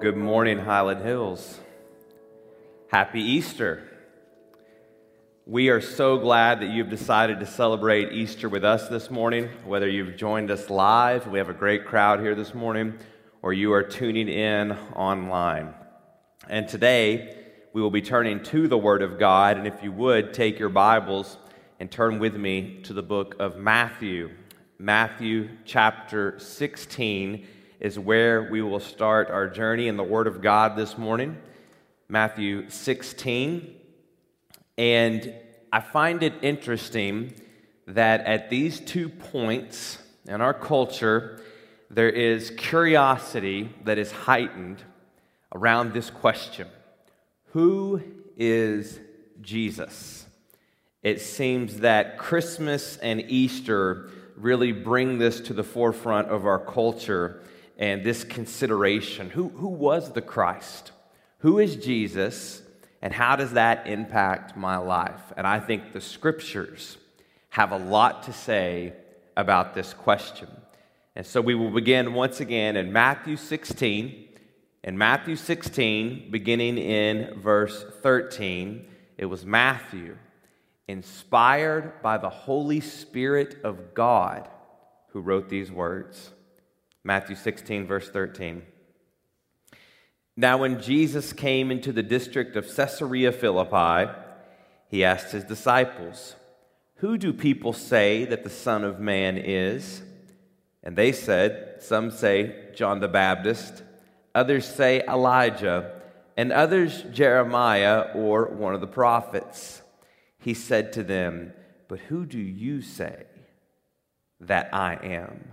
good morning, Highland Hills. Happy Easter. We are so glad that you've decided to celebrate Easter with us this morning, whether you've joined us live, we have a great crowd here this morning, or you are tuning in online. And today, we will be turning to the Word of God, and if you would, take your Bibles and turn with me to the book of Matthew. Matthew chapter 16 is where we will start our journey in the Word of God this morning. Matthew 16. And I find it interesting that at these two points in our culture, there is curiosity that is heightened around this question Who is Jesus? It seems that Christmas and Easter really bring this to the forefront of our culture and this consideration. Who, who was the Christ? Who is Jesus? And how does that impact my life? And I think the scriptures have a lot to say about this question. And so we will begin once again in Matthew 16. In Matthew 16, beginning in verse 13, it was Matthew, inspired by the Holy Spirit of God, who wrote these words. Matthew 16, verse 13. Now, when Jesus came into the district of Caesarea Philippi, he asked his disciples, Who do people say that the Son of Man is? And they said, Some say John the Baptist, others say Elijah, and others Jeremiah or one of the prophets. He said to them, But who do you say that I am?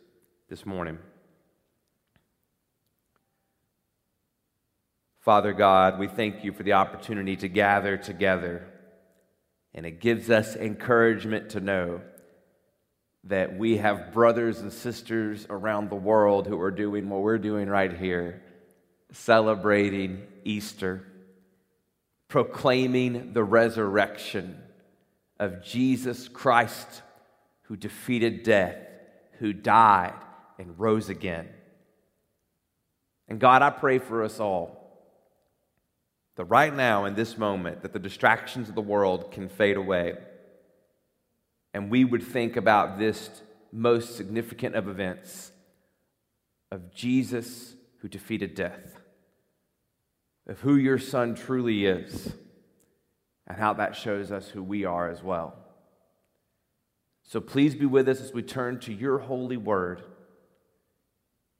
this morning. Father God, we thank you for the opportunity to gather together. And it gives us encouragement to know that we have brothers and sisters around the world who are doing what we're doing right here, celebrating Easter, proclaiming the resurrection of Jesus Christ, who defeated death, who died and rose again. And God, I pray for us all that right now, in this moment, that the distractions of the world can fade away. And we would think about this most significant of events of Jesus who defeated death, of who your son truly is, and how that shows us who we are as well. So please be with us as we turn to your holy word.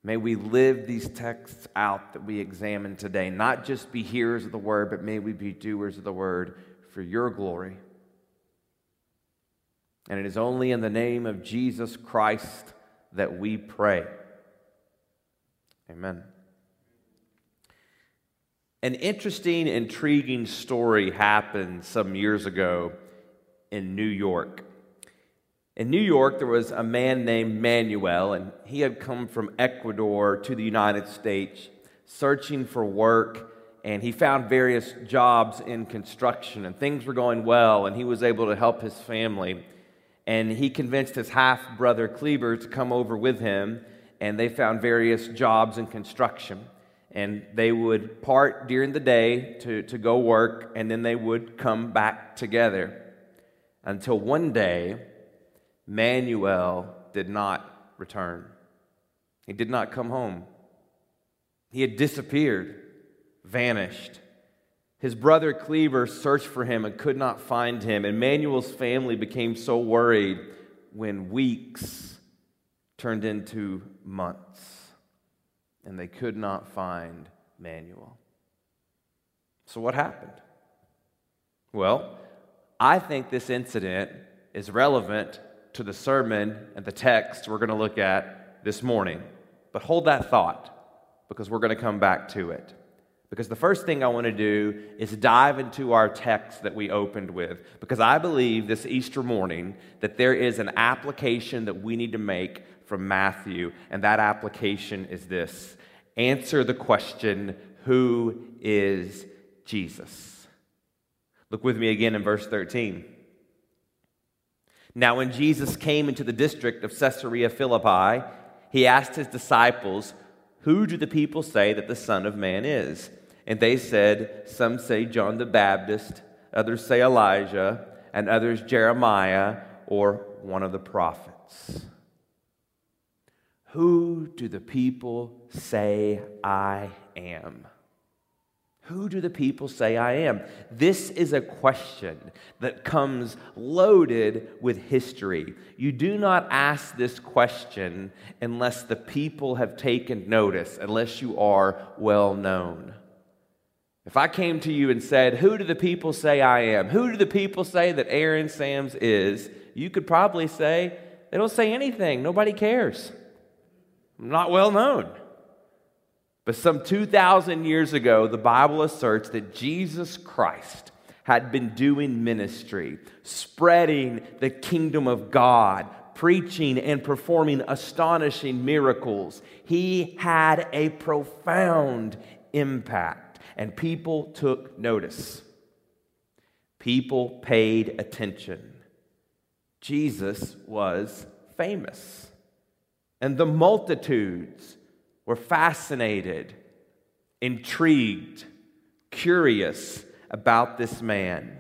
May we live these texts out that we examine today, not just be hearers of the word, but may we be doers of the word for your glory. And it is only in the name of Jesus Christ that we pray. Amen. An interesting, intriguing story happened some years ago in New York. In New York, there was a man named Manuel, and he had come from Ecuador to the United States searching for work, and he found various jobs in construction, and things were going well, and he was able to help his family. And he convinced his half brother Kleber to come over with him, and they found various jobs in construction. And they would part during the day to, to go work, and then they would come back together until one day, Manuel did not return. He did not come home. He had disappeared, vanished. His brother Kleber searched for him and could not find him. And Manuel's family became so worried when weeks turned into months and they could not find Manuel. So, what happened? Well, I think this incident is relevant to the sermon and the text we're going to look at this morning. But hold that thought because we're going to come back to it. Because the first thing I want to do is dive into our text that we opened with. Because I believe this Easter morning that there is an application that we need to make from Matthew, and that application is this answer the question Who is Jesus? Look with me again in verse 13. Now, when Jesus came into the district of Caesarea Philippi, he asked his disciples, Who do the people say that the Son of Man is? And they said, Some say John the Baptist, others say Elijah, and others Jeremiah or one of the prophets. Who do the people say I am? Who do the people say I am? This is a question that comes loaded with history. You do not ask this question unless the people have taken notice, unless you are well known. If I came to you and said, Who do the people say I am? Who do the people say that Aaron Sams is? You could probably say, They don't say anything. Nobody cares. I'm not well known. But some 2,000 years ago, the Bible asserts that Jesus Christ had been doing ministry, spreading the kingdom of God, preaching and performing astonishing miracles. He had a profound impact and people took notice. People paid attention. Jesus was famous, and the multitudes were fascinated, intrigued, curious about this man.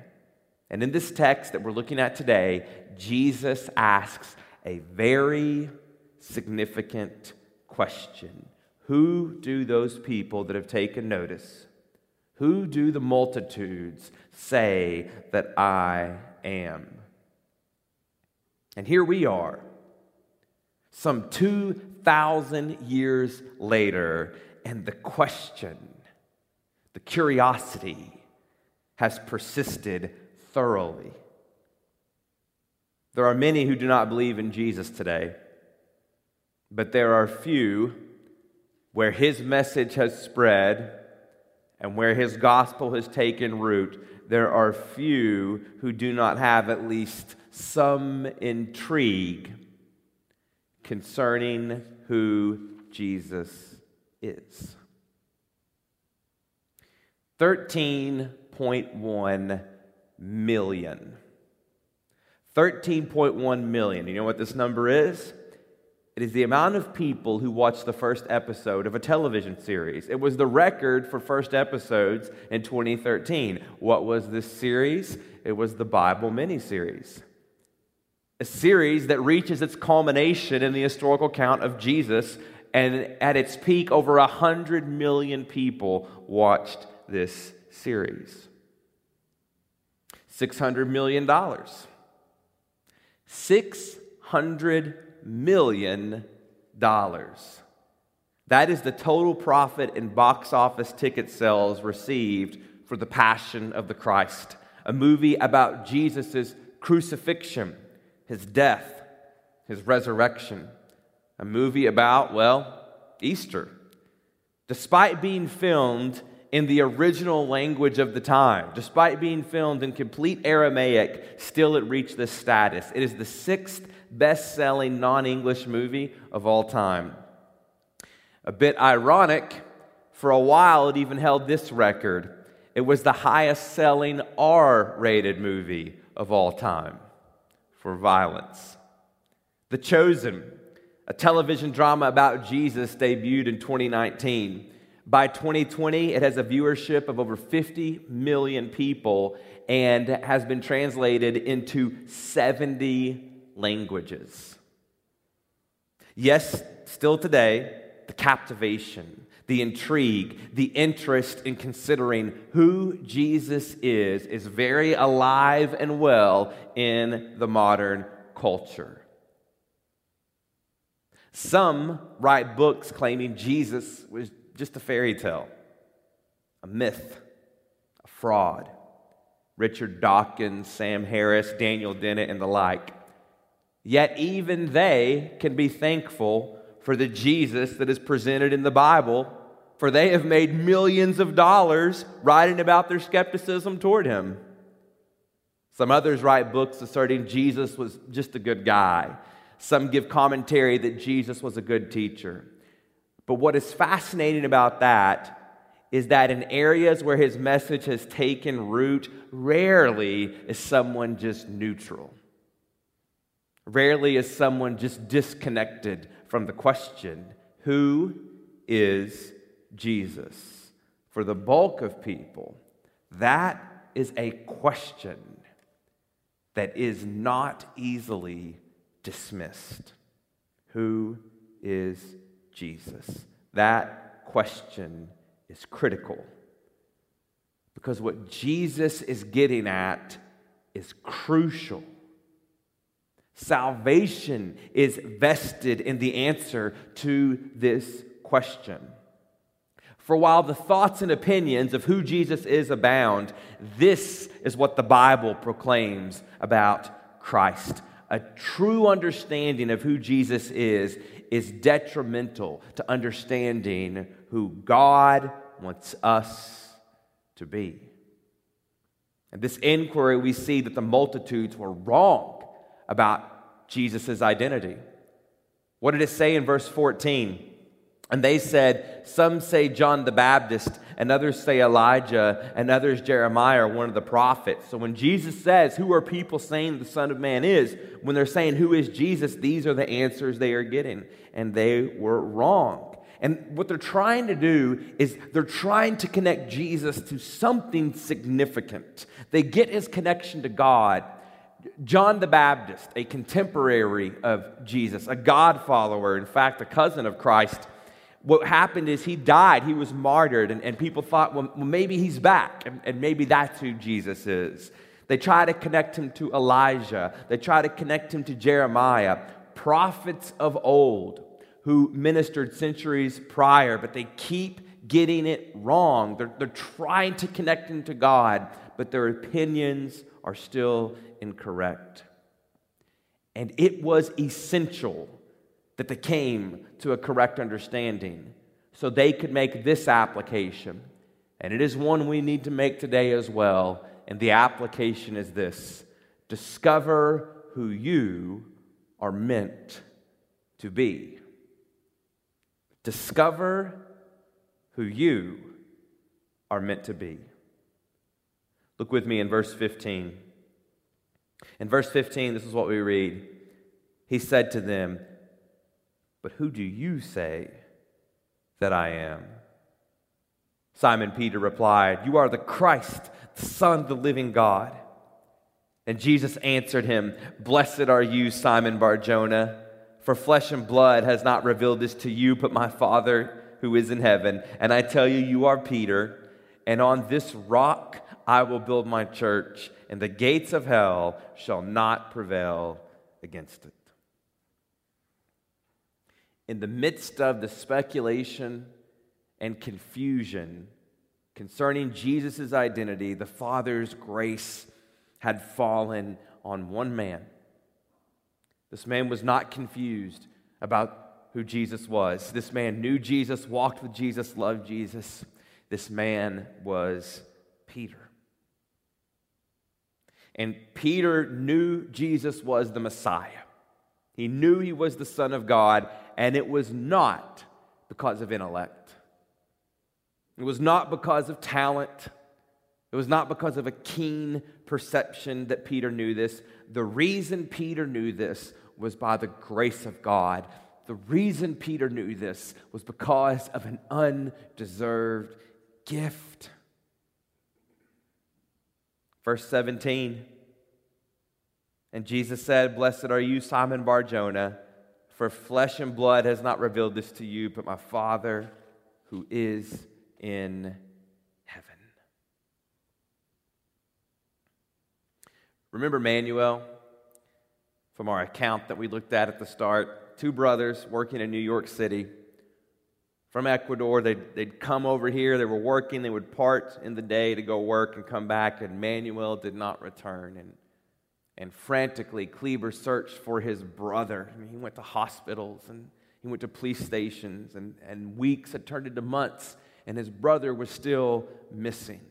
And in this text that we're looking at today, Jesus asks a very significant question Who do those people that have taken notice? Who do the multitudes say that I am? And here we are, some 2,000 years later, and the question, the curiosity, has persisted thoroughly. There are many who do not believe in Jesus today, but there are few where his message has spread and where his gospel has taken root, there are few who do not have at least some intrigue concerning who Jesus is. 13.1 million. 13.1 million. You know what this number is? It is the amount of people who watched the first episode of a television series. It was the record for first episodes in 2013. What was this series? It was the Bible miniseries. A series that reaches its culmination in the historical account of Jesus, and at its peak, over 100 million people watched this series. $600 million. 600 million dollars. That is the total profit in box office ticket sales received for The Passion of the Christ, a movie about Jesus' crucifixion, his death, his resurrection, a movie about, well, Easter. Despite being filmed in the original language of the time, despite being filmed in complete Aramaic, still it reached this status. It is the sixth best selling non English movie of all time. A bit ironic, for a while it even held this record. It was the highest selling R rated movie of all time for violence. The Chosen, a television drama about Jesus, debuted in 2019. By 2020, it has a viewership of over 50 million people and has been translated into 70 languages. Yes, still today, the captivation, the intrigue, the interest in considering who Jesus is is very alive and well in the modern culture. Some write books claiming Jesus was just a fairy tale, a myth, a fraud. Richard Dawkins, Sam Harris, Daniel Dennett, and the like. Yet even they can be thankful for the Jesus that is presented in the Bible for they have made millions of dollars writing about their skepticism toward him. Some others write books asserting Jesus was just a good guy. Some give commentary that Jesus was a good teacher. But what is fascinating about that is that in areas where his message has taken root, rarely is someone just neutral. Rarely is someone just disconnected from the question who is Jesus? For the bulk of people, that is a question that is not easily dismissed. Who is Jesus? That question is critical because what Jesus is getting at is crucial. Salvation is vested in the answer to this question. For while the thoughts and opinions of who Jesus is abound, this is what the Bible proclaims about Christ. A true understanding of who Jesus is is detrimental to understanding who God wants us to be. In this inquiry, we see that the multitudes were wrong about Jesus' identity. What did it say in verse 14? And they said, Some say John the Baptist, and others say Elijah, and others Jeremiah one of the prophets. So when Jesus says, Who are people saying the Son of Man is? When they're saying, Who is Jesus? These are the answers they are getting. And they were wrong. And what they're trying to do is they're trying to connect Jesus to something significant. They get his connection to God. John the Baptist, a contemporary of Jesus, a God follower, in fact, a cousin of Christ, what happened is he died, he was martyred, and, and people thought, well, maybe he's back, and, and maybe that's who Jesus is. They try to connect him to Elijah, they try to connect him to Jeremiah, prophets of old who ministered centuries prior, but they keep getting it wrong. They're, they're trying to connect him to God, but their opinions are still incorrect. And it was essential that they came to a correct understanding so they could make this application. And it is one we need to make today as well. And the application is this discover who you are meant to be. Discover who you are meant to be. Look with me in verse 15. In verse 15, this is what we read. He said to them, but who do you say that I am? Simon Peter replied, You are the Christ, the Son of the living God. And Jesus answered him, Blessed are you, Simon Barjona, for flesh and blood has not revealed this to you, but my Father who is in heaven. And I tell you, you are Peter, and on this rock I will build my church, and the gates of hell shall not prevail against it in the midst of the speculation and confusion concerning Jesus' identity, the Father's grace had fallen on one man. This man was not confused about who Jesus was. This man knew Jesus, walked with Jesus, loved Jesus. This man was Peter. And Peter knew Jesus was the Messiah. He knew he was the Son of God, and it was not because of intellect. It was not because of talent. It was not because of a keen perception that Peter knew this. The reason Peter knew this was by the grace of God. The reason Peter knew this was because of an undeserved gift. Verse 17 And Jesus said, Blessed are you, Simon Barjona for flesh and blood has not revealed this to you, but my Father who is in heaven. Remember Manuel from our account that we looked at at the start? Two brothers working in New York City from Ecuador. They'd, they'd come over here, they were working, they would part in the day to go work and come back, and Manuel did not return. And and frantically, Kleber searched for his brother. I mean, he went to hospitals and he went to police stations, and, and weeks had turned into months, and his brother was still missing.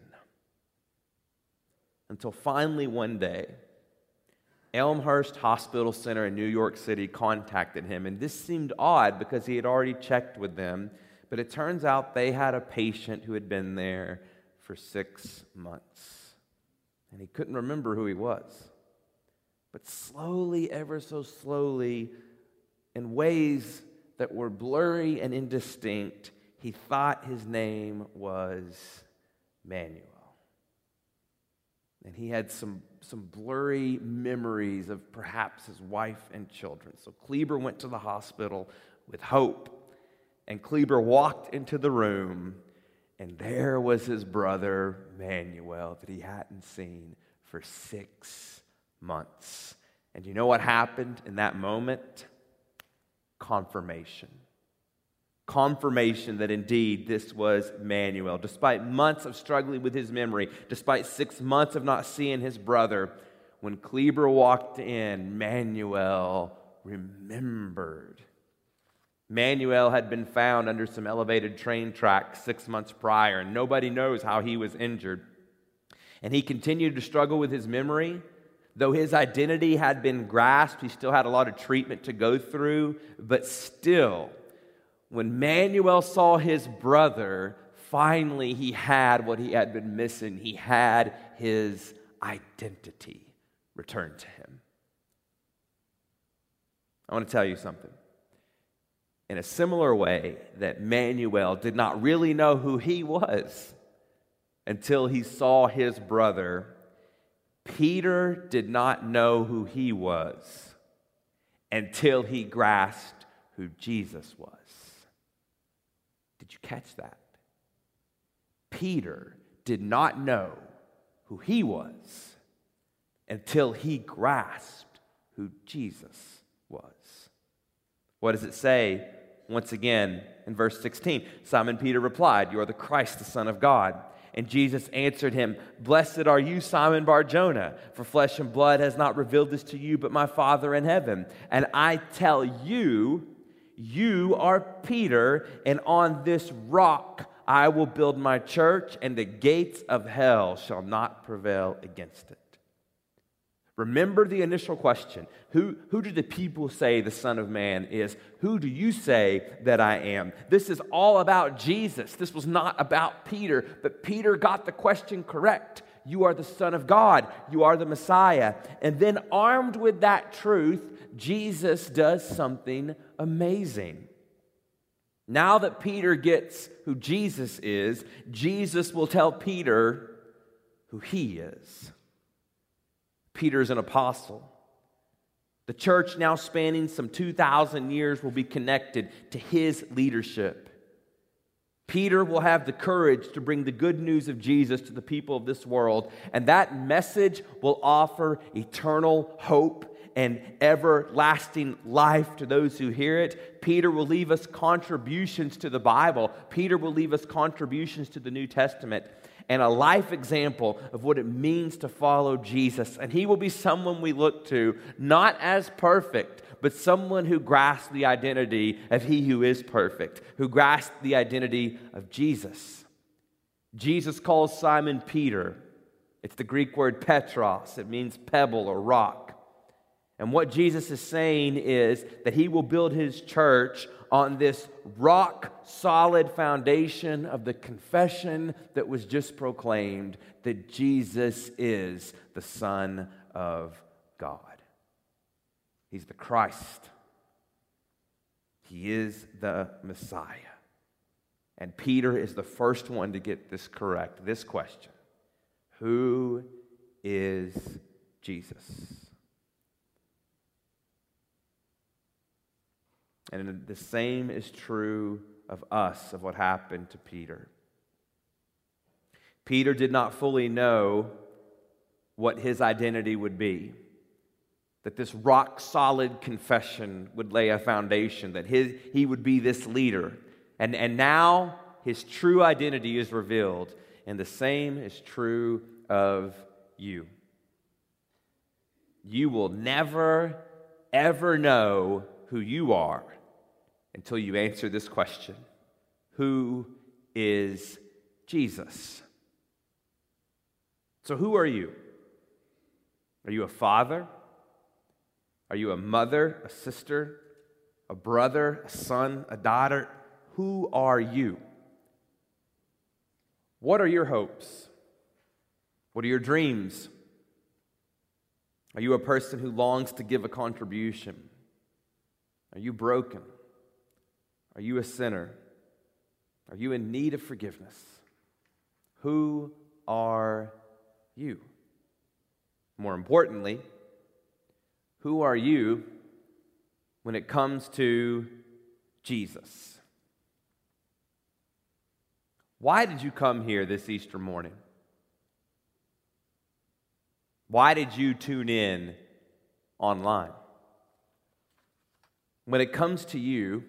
Until finally one day, Elmhurst Hospital Center in New York City contacted him, and this seemed odd because he had already checked with them, but it turns out they had a patient who had been there for six months, and he couldn't remember who he was. But slowly, ever so slowly, in ways that were blurry and indistinct, he thought his name was Manuel. And he had some, some blurry memories of perhaps his wife and children. So Kleber went to the hospital with hope. And Kleber walked into the room, and there was his brother Manuel that he hadn't seen for six months. And you know what happened in that moment? Confirmation confirmation that indeed this was Manuel. Despite months of struggling with his memory, despite six months of not seeing his brother, when Kleber walked in, Manuel remembered. Manuel had been found under some elevated train tracks six months prior, and nobody knows how he was injured. And he continued to struggle with his memory. Though his identity had been grasped, he still had a lot of treatment to go through, but still, when Manuel saw his brother, finally he had what he had been missing. He had his identity returned to him. I want to tell you something. In a similar way, that Manuel did not really know who he was until he saw his brother, Peter did not know who he was until he grasped who Jesus was. Did you catch that? Peter did not know who he was until he grasped who Jesus was. What does it say once again in verse 16? Simon Peter replied, You are the Christ, the Son of God. And Jesus answered him, Blessed are you, Simon Bar Jonah, for flesh and blood has not revealed this to you, but my Father in heaven. And I tell you, you are Peter, and on this rock I will build my church, and the gates of hell shall not prevail against it. Remember the initial question who, who do the people say the Son of Man is? Who do you say that I am? This is all about Jesus. This was not about Peter, but Peter got the question correct. You are the Son of God. You are the Messiah. And then, armed with that truth, Jesus does something amazing. Now that Peter gets who Jesus is, Jesus will tell Peter who he is. Peter's an apostle. The church, now spanning some 2,000 years, will be connected to his leadership. Peter will have the courage to bring the good news of Jesus to the people of this world, and that message will offer eternal hope and everlasting life to those who hear it. Peter will leave us contributions to the Bible. Peter will leave us contributions to the New Testament and a life example of what it means to follow Jesus. And he will be someone we look to, not as perfect, but someone who grasps the identity of he who is perfect, who grasps the identity of Jesus. Jesus calls Simon Peter. It's the Greek word Petros, it means pebble or rock. And what Jesus is saying is that he will build his church on this rock solid foundation of the confession that was just proclaimed that Jesus is the Son of God. He's the Christ, He is the Messiah. And Peter is the first one to get this correct this question Who is Jesus? And the same is true of us, of what happened to Peter. Peter did not fully know what his identity would be. That this rock solid confession would lay a foundation, that his, he would be this leader. And, and now his true identity is revealed. And the same is true of you. You will never, ever know who you are until you answer this question Who is Jesus. So, who are you? Are you a father? Are you a mother, a sister, a brother, a son, a daughter? Who are you? What are your hopes? What are your dreams? Are you a person who longs to give a contribution? Are you broken? Are you a sinner? Are you in need of forgiveness? Who are you? More importantly, who are you when it comes to Jesus? Why did you come here this Easter morning? Why did you tune in online? When it comes to you,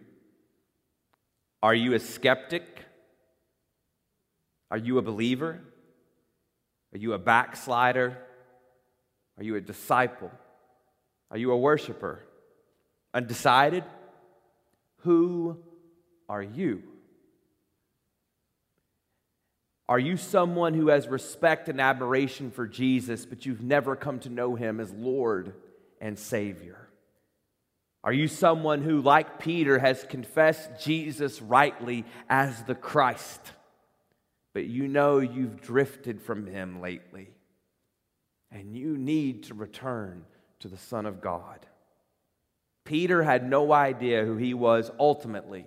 are you a skeptic? Are you a believer? Are you a backslider? Are you a disciple? Are you a worshiper? Undecided? Who are you? Are you someone who has respect and admiration for Jesus, but you've never come to know him as Lord and Savior? Are you someone who, like Peter, has confessed Jesus rightly as the Christ, but you know you've drifted from him lately and you need to return to the Son of God? Peter had no idea who he was ultimately,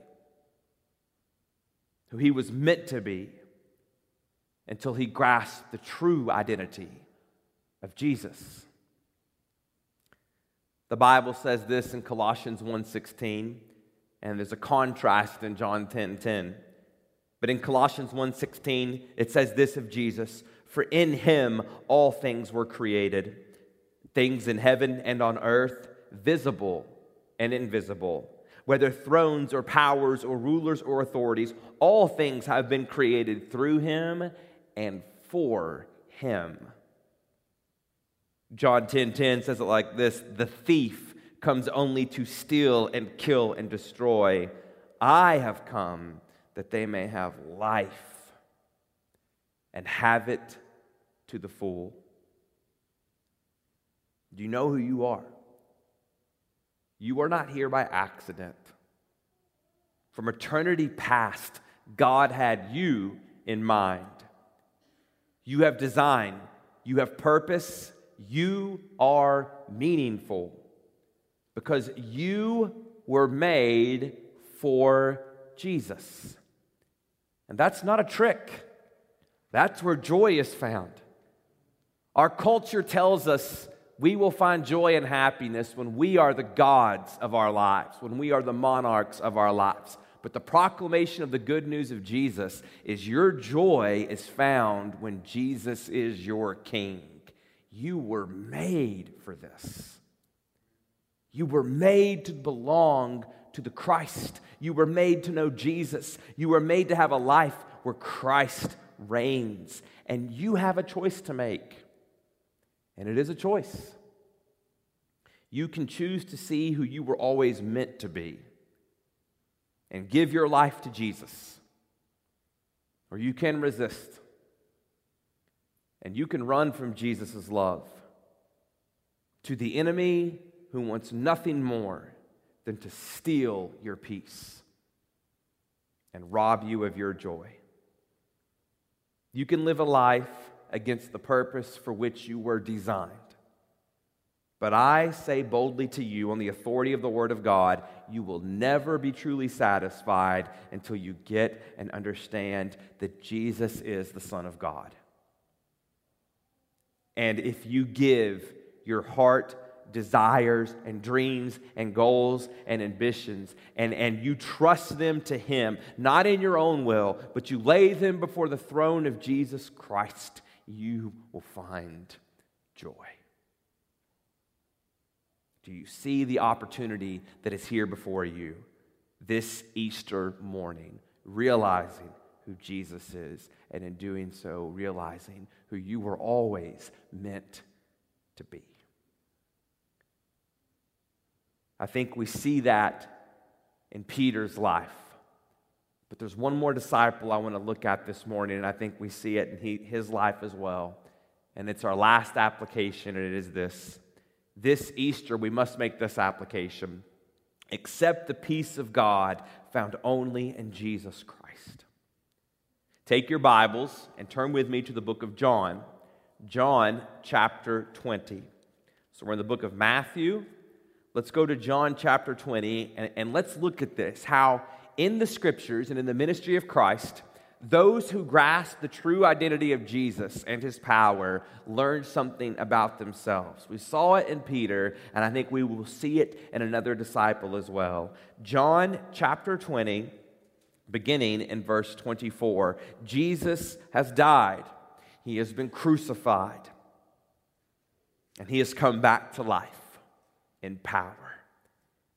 who he was meant to be until he grasped the true identity of Jesus. The Bible says this in Colossians 1:16, and there's a contrast in John 10:10. 10. But in Colossians 1:16, it says this of Jesus, for in him all things were created, things in heaven and on earth, visible and invisible whether thrones or powers or rulers or authorities, all things have been created through him and for him. John 10:10 10, 10 says it like this, the thief comes only to steal and kill and destroy. I have come that they may have life and have it to the full. Do you know who you are? You are not here by accident. From eternity past, God had you in mind. You have design, you have purpose, you are meaningful because you were made for Jesus. And that's not a trick, that's where joy is found. Our culture tells us we will find joy and happiness when we are the gods of our lives, when we are the monarchs of our lives. But the proclamation of the good news of Jesus is your joy is found when Jesus is your king. You were made for this. You were made to belong to the Christ. You were made to know Jesus. You were made to have a life where Christ reigns. And you have a choice to make. And it is a choice. You can choose to see who you were always meant to be and give your life to Jesus. Or you can resist. And you can run from Jesus' love to the enemy who wants nothing more than to steal your peace and rob you of your joy. You can live a life against the purpose for which you were designed. But I say boldly to you, on the authority of the Word of God, you will never be truly satisfied until you get and understand that Jesus is the Son of God. And if you give your heart desires and dreams and goals and ambitions and, and you trust them to Him, not in your own will, but you lay them before the throne of Jesus Christ, you will find joy. Do you see the opportunity that is here before you this Easter morning, realizing who Jesus is, and in doing so, realizing who you were always meant to be? I think we see that in Peter's life. But there's one more disciple I want to look at this morning, and I think we see it in he, his life as well. And it's our last application, and it is this. This Easter, we must make this application. Accept the peace of God found only in Jesus Christ. Take your Bibles and turn with me to the book of John, John chapter 20. So we're in the book of Matthew. Let's go to John chapter 20 and, and let's look at this how in the scriptures and in the ministry of Christ, those who grasp the true identity of Jesus and his power learn something about themselves. We saw it in Peter, and I think we will see it in another disciple as well. John chapter 20, beginning in verse 24. Jesus has died, he has been crucified, and he has come back to life in power.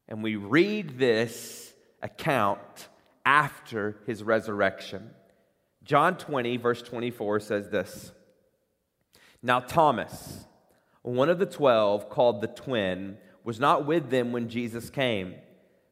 And we read this account after his resurrection. John 20, verse 24 says this Now, Thomas, one of the twelve, called the twin, was not with them when Jesus came.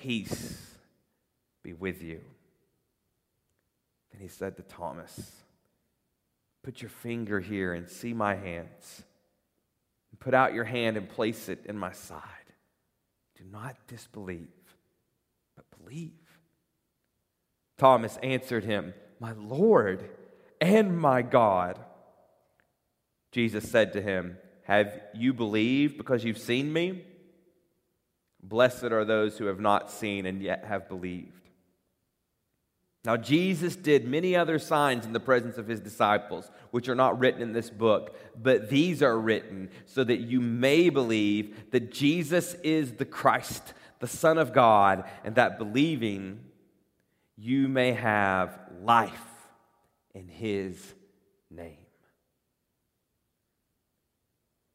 Peace be with you. Then he said to Thomas, Put your finger here and see my hands. And put out your hand and place it in my side. Do not disbelieve, but believe. Thomas answered him, My Lord and my God. Jesus said to him, Have you believed because you've seen me? Blessed are those who have not seen and yet have believed. Now, Jesus did many other signs in the presence of his disciples, which are not written in this book, but these are written so that you may believe that Jesus is the Christ, the Son of God, and that believing you may have life in his name.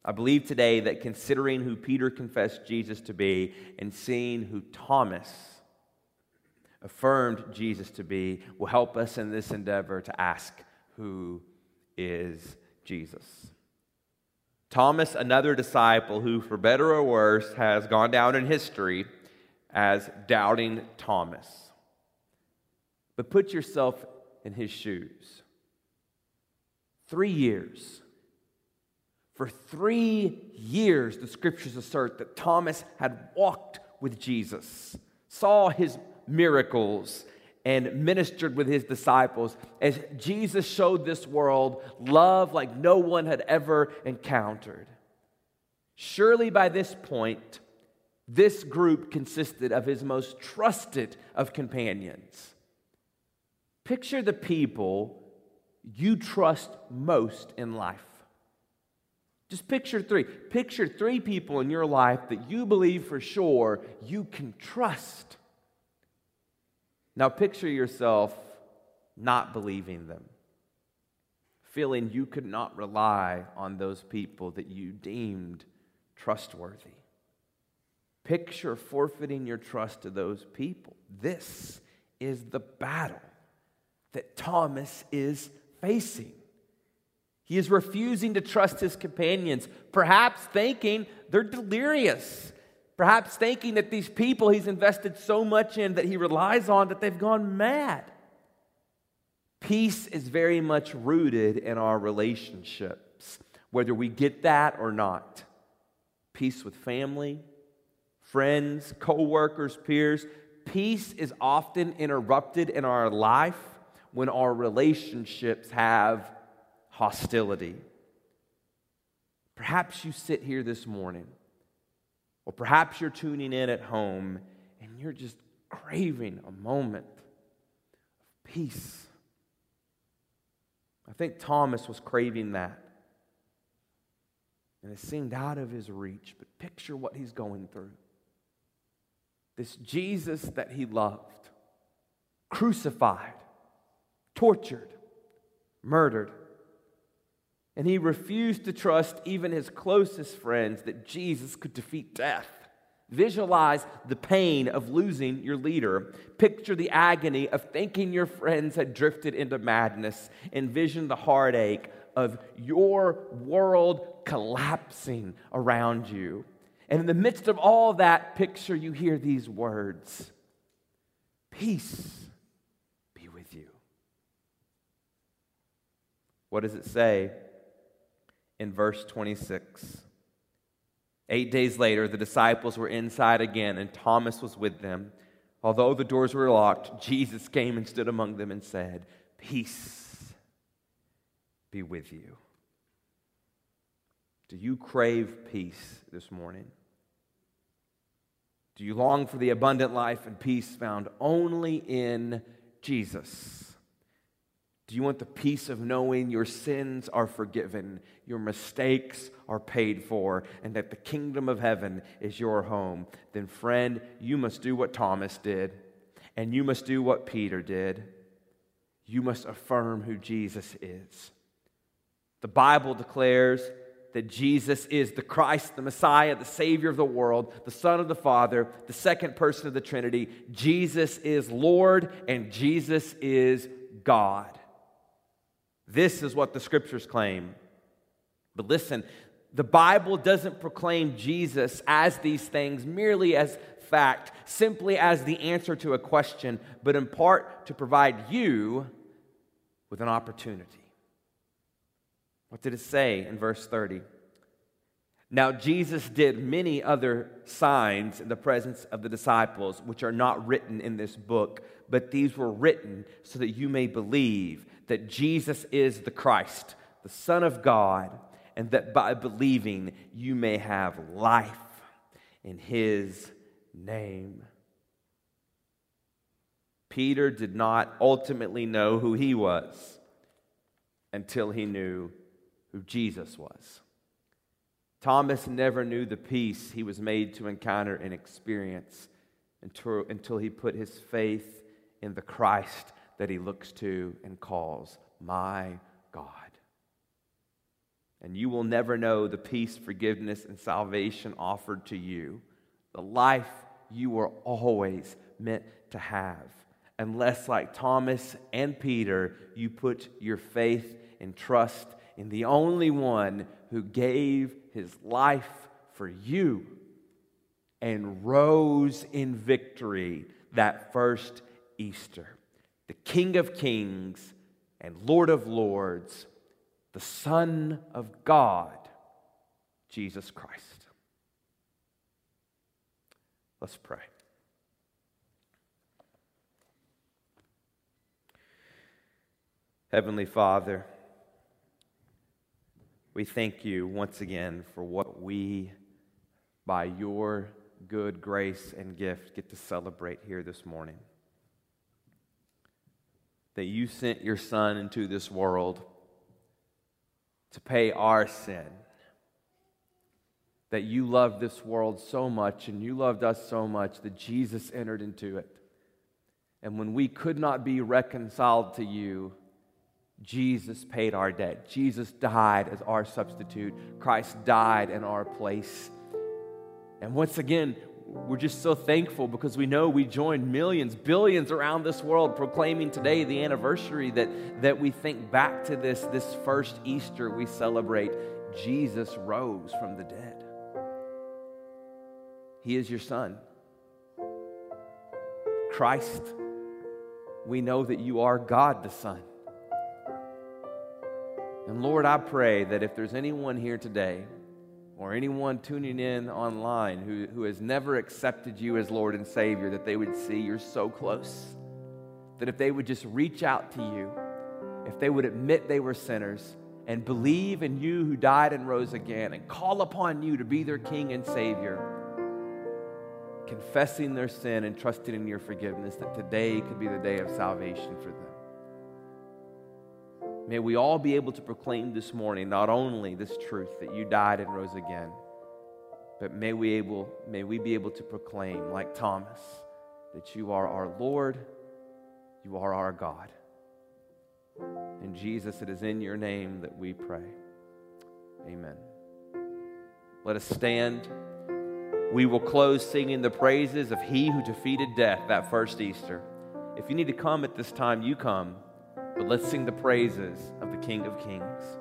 I believe today that considering who Peter confessed Jesus to be and seeing who Thomas affirmed Jesus to be will help us in this endeavor to ask who is Jesus. Thomas, another disciple who, for better or worse, has gone down in history as doubting Thomas. But put yourself in his shoes. Three years. For three years, the scriptures assert that Thomas had walked with Jesus, saw his miracles, and ministered with his disciples as Jesus showed this world love like no one had ever encountered. Surely by this point, this group consisted of his most trusted of companions. Picture the people you trust most in life. Just picture three. Picture three people in your life that you believe for sure you can trust. Now picture yourself not believing them, feeling you could not rely on those people that you deemed trustworthy. Picture forfeiting your trust to those people. This is the battle that Thomas is facing. He is refusing to trust his companions, perhaps thinking they're delirious, perhaps thinking that these people he's invested so much in that he relies on that they've gone mad. Peace is very much rooted in our relationships, whether we get that or not. Peace with family, friends, co workers, peers. Peace is often interrupted in our life when our relationships have hostility. Perhaps you sit here this morning, or perhaps you're tuning in at home and you're just craving a moment of peace. I think Thomas was craving that. And it seemed out of his reach, but picture what he's going through. This Jesus that he loved, crucified, tortured, murdered. And he refused to trust even his closest friends that Jesus could defeat death. Visualize the pain of losing your leader. Picture the agony of thinking your friends had drifted into madness. Envision the heartache of your world collapsing around you. And in the midst of all that picture, you hear these words Peace be with you. What does it say in verse 26? Eight days later, the disciples were inside again, and Thomas was with them. Although the doors were locked, Jesus came and stood among them and said, Peace be with you. Do you crave peace this morning? Do you long for the abundant life and peace found only in Jesus? Do you want the peace of knowing your sins are forgiven, your mistakes are paid for, and that the kingdom of heaven is your home? Then, friend, you must do what Thomas did, and you must do what Peter did. You must affirm who Jesus is. The Bible declares that Jesus is the Christ, the Messiah, the Savior of the world, the Son of the Father, the second person of the Trinity. Jesus is Lord and Jesus is God. This is what the scriptures claim. But listen, the Bible doesn't proclaim Jesus as these things merely as fact, simply as the answer to a question, but in part to provide you with an opportunity. What did it say in verse 30? Now, Jesus did many other signs in the presence of the disciples, which are not written in this book, but these were written so that you may believe that Jesus is the Christ, the Son of God, and that by believing you may have life in his name. Peter did not ultimately know who he was until he knew who Jesus was. Thomas never knew the peace he was made to encounter and experience until, until he put his faith in the Christ that he looks to and calls my God. And you will never know the peace, forgiveness, and salvation offered to you, the life you were always meant to have, unless, like Thomas and Peter, you put your faith and trust in the only one who gave his life for you and rose in victory that first Easter. The King of Kings and Lord of Lords, the Son of God, Jesus Christ. Let's pray. Heavenly Father, we thank you once again for what we, by your good grace and gift, get to celebrate here this morning. That you sent your Son into this world to pay our sin. That you loved this world so much and you loved us so much that Jesus entered into it. And when we could not be reconciled to you, Jesus paid our debt. Jesus died as our substitute. Christ died in our place. And once again, we're just so thankful because we know we join millions, billions around this world proclaiming today the anniversary that, that we think back to this, this first Easter we celebrate. Jesus rose from the dead. He is your son. Christ, we know that you are God the Son. And Lord, I pray that if there's anyone here today or anyone tuning in online who, who has never accepted you as Lord and Savior, that they would see you're so close. That if they would just reach out to you, if they would admit they were sinners and believe in you who died and rose again and call upon you to be their King and Savior, confessing their sin and trusting in your forgiveness, that today could be the day of salvation for them. May we all be able to proclaim this morning not only this truth that you died and rose again, but may we, able, may we be able to proclaim, like Thomas, that you are our Lord, you are our God. And Jesus, it is in your name that we pray. Amen. Let us stand. We will close singing the praises of He who defeated death that first Easter. If you need to come at this time, you come. But let's sing the praises of the King of Kings.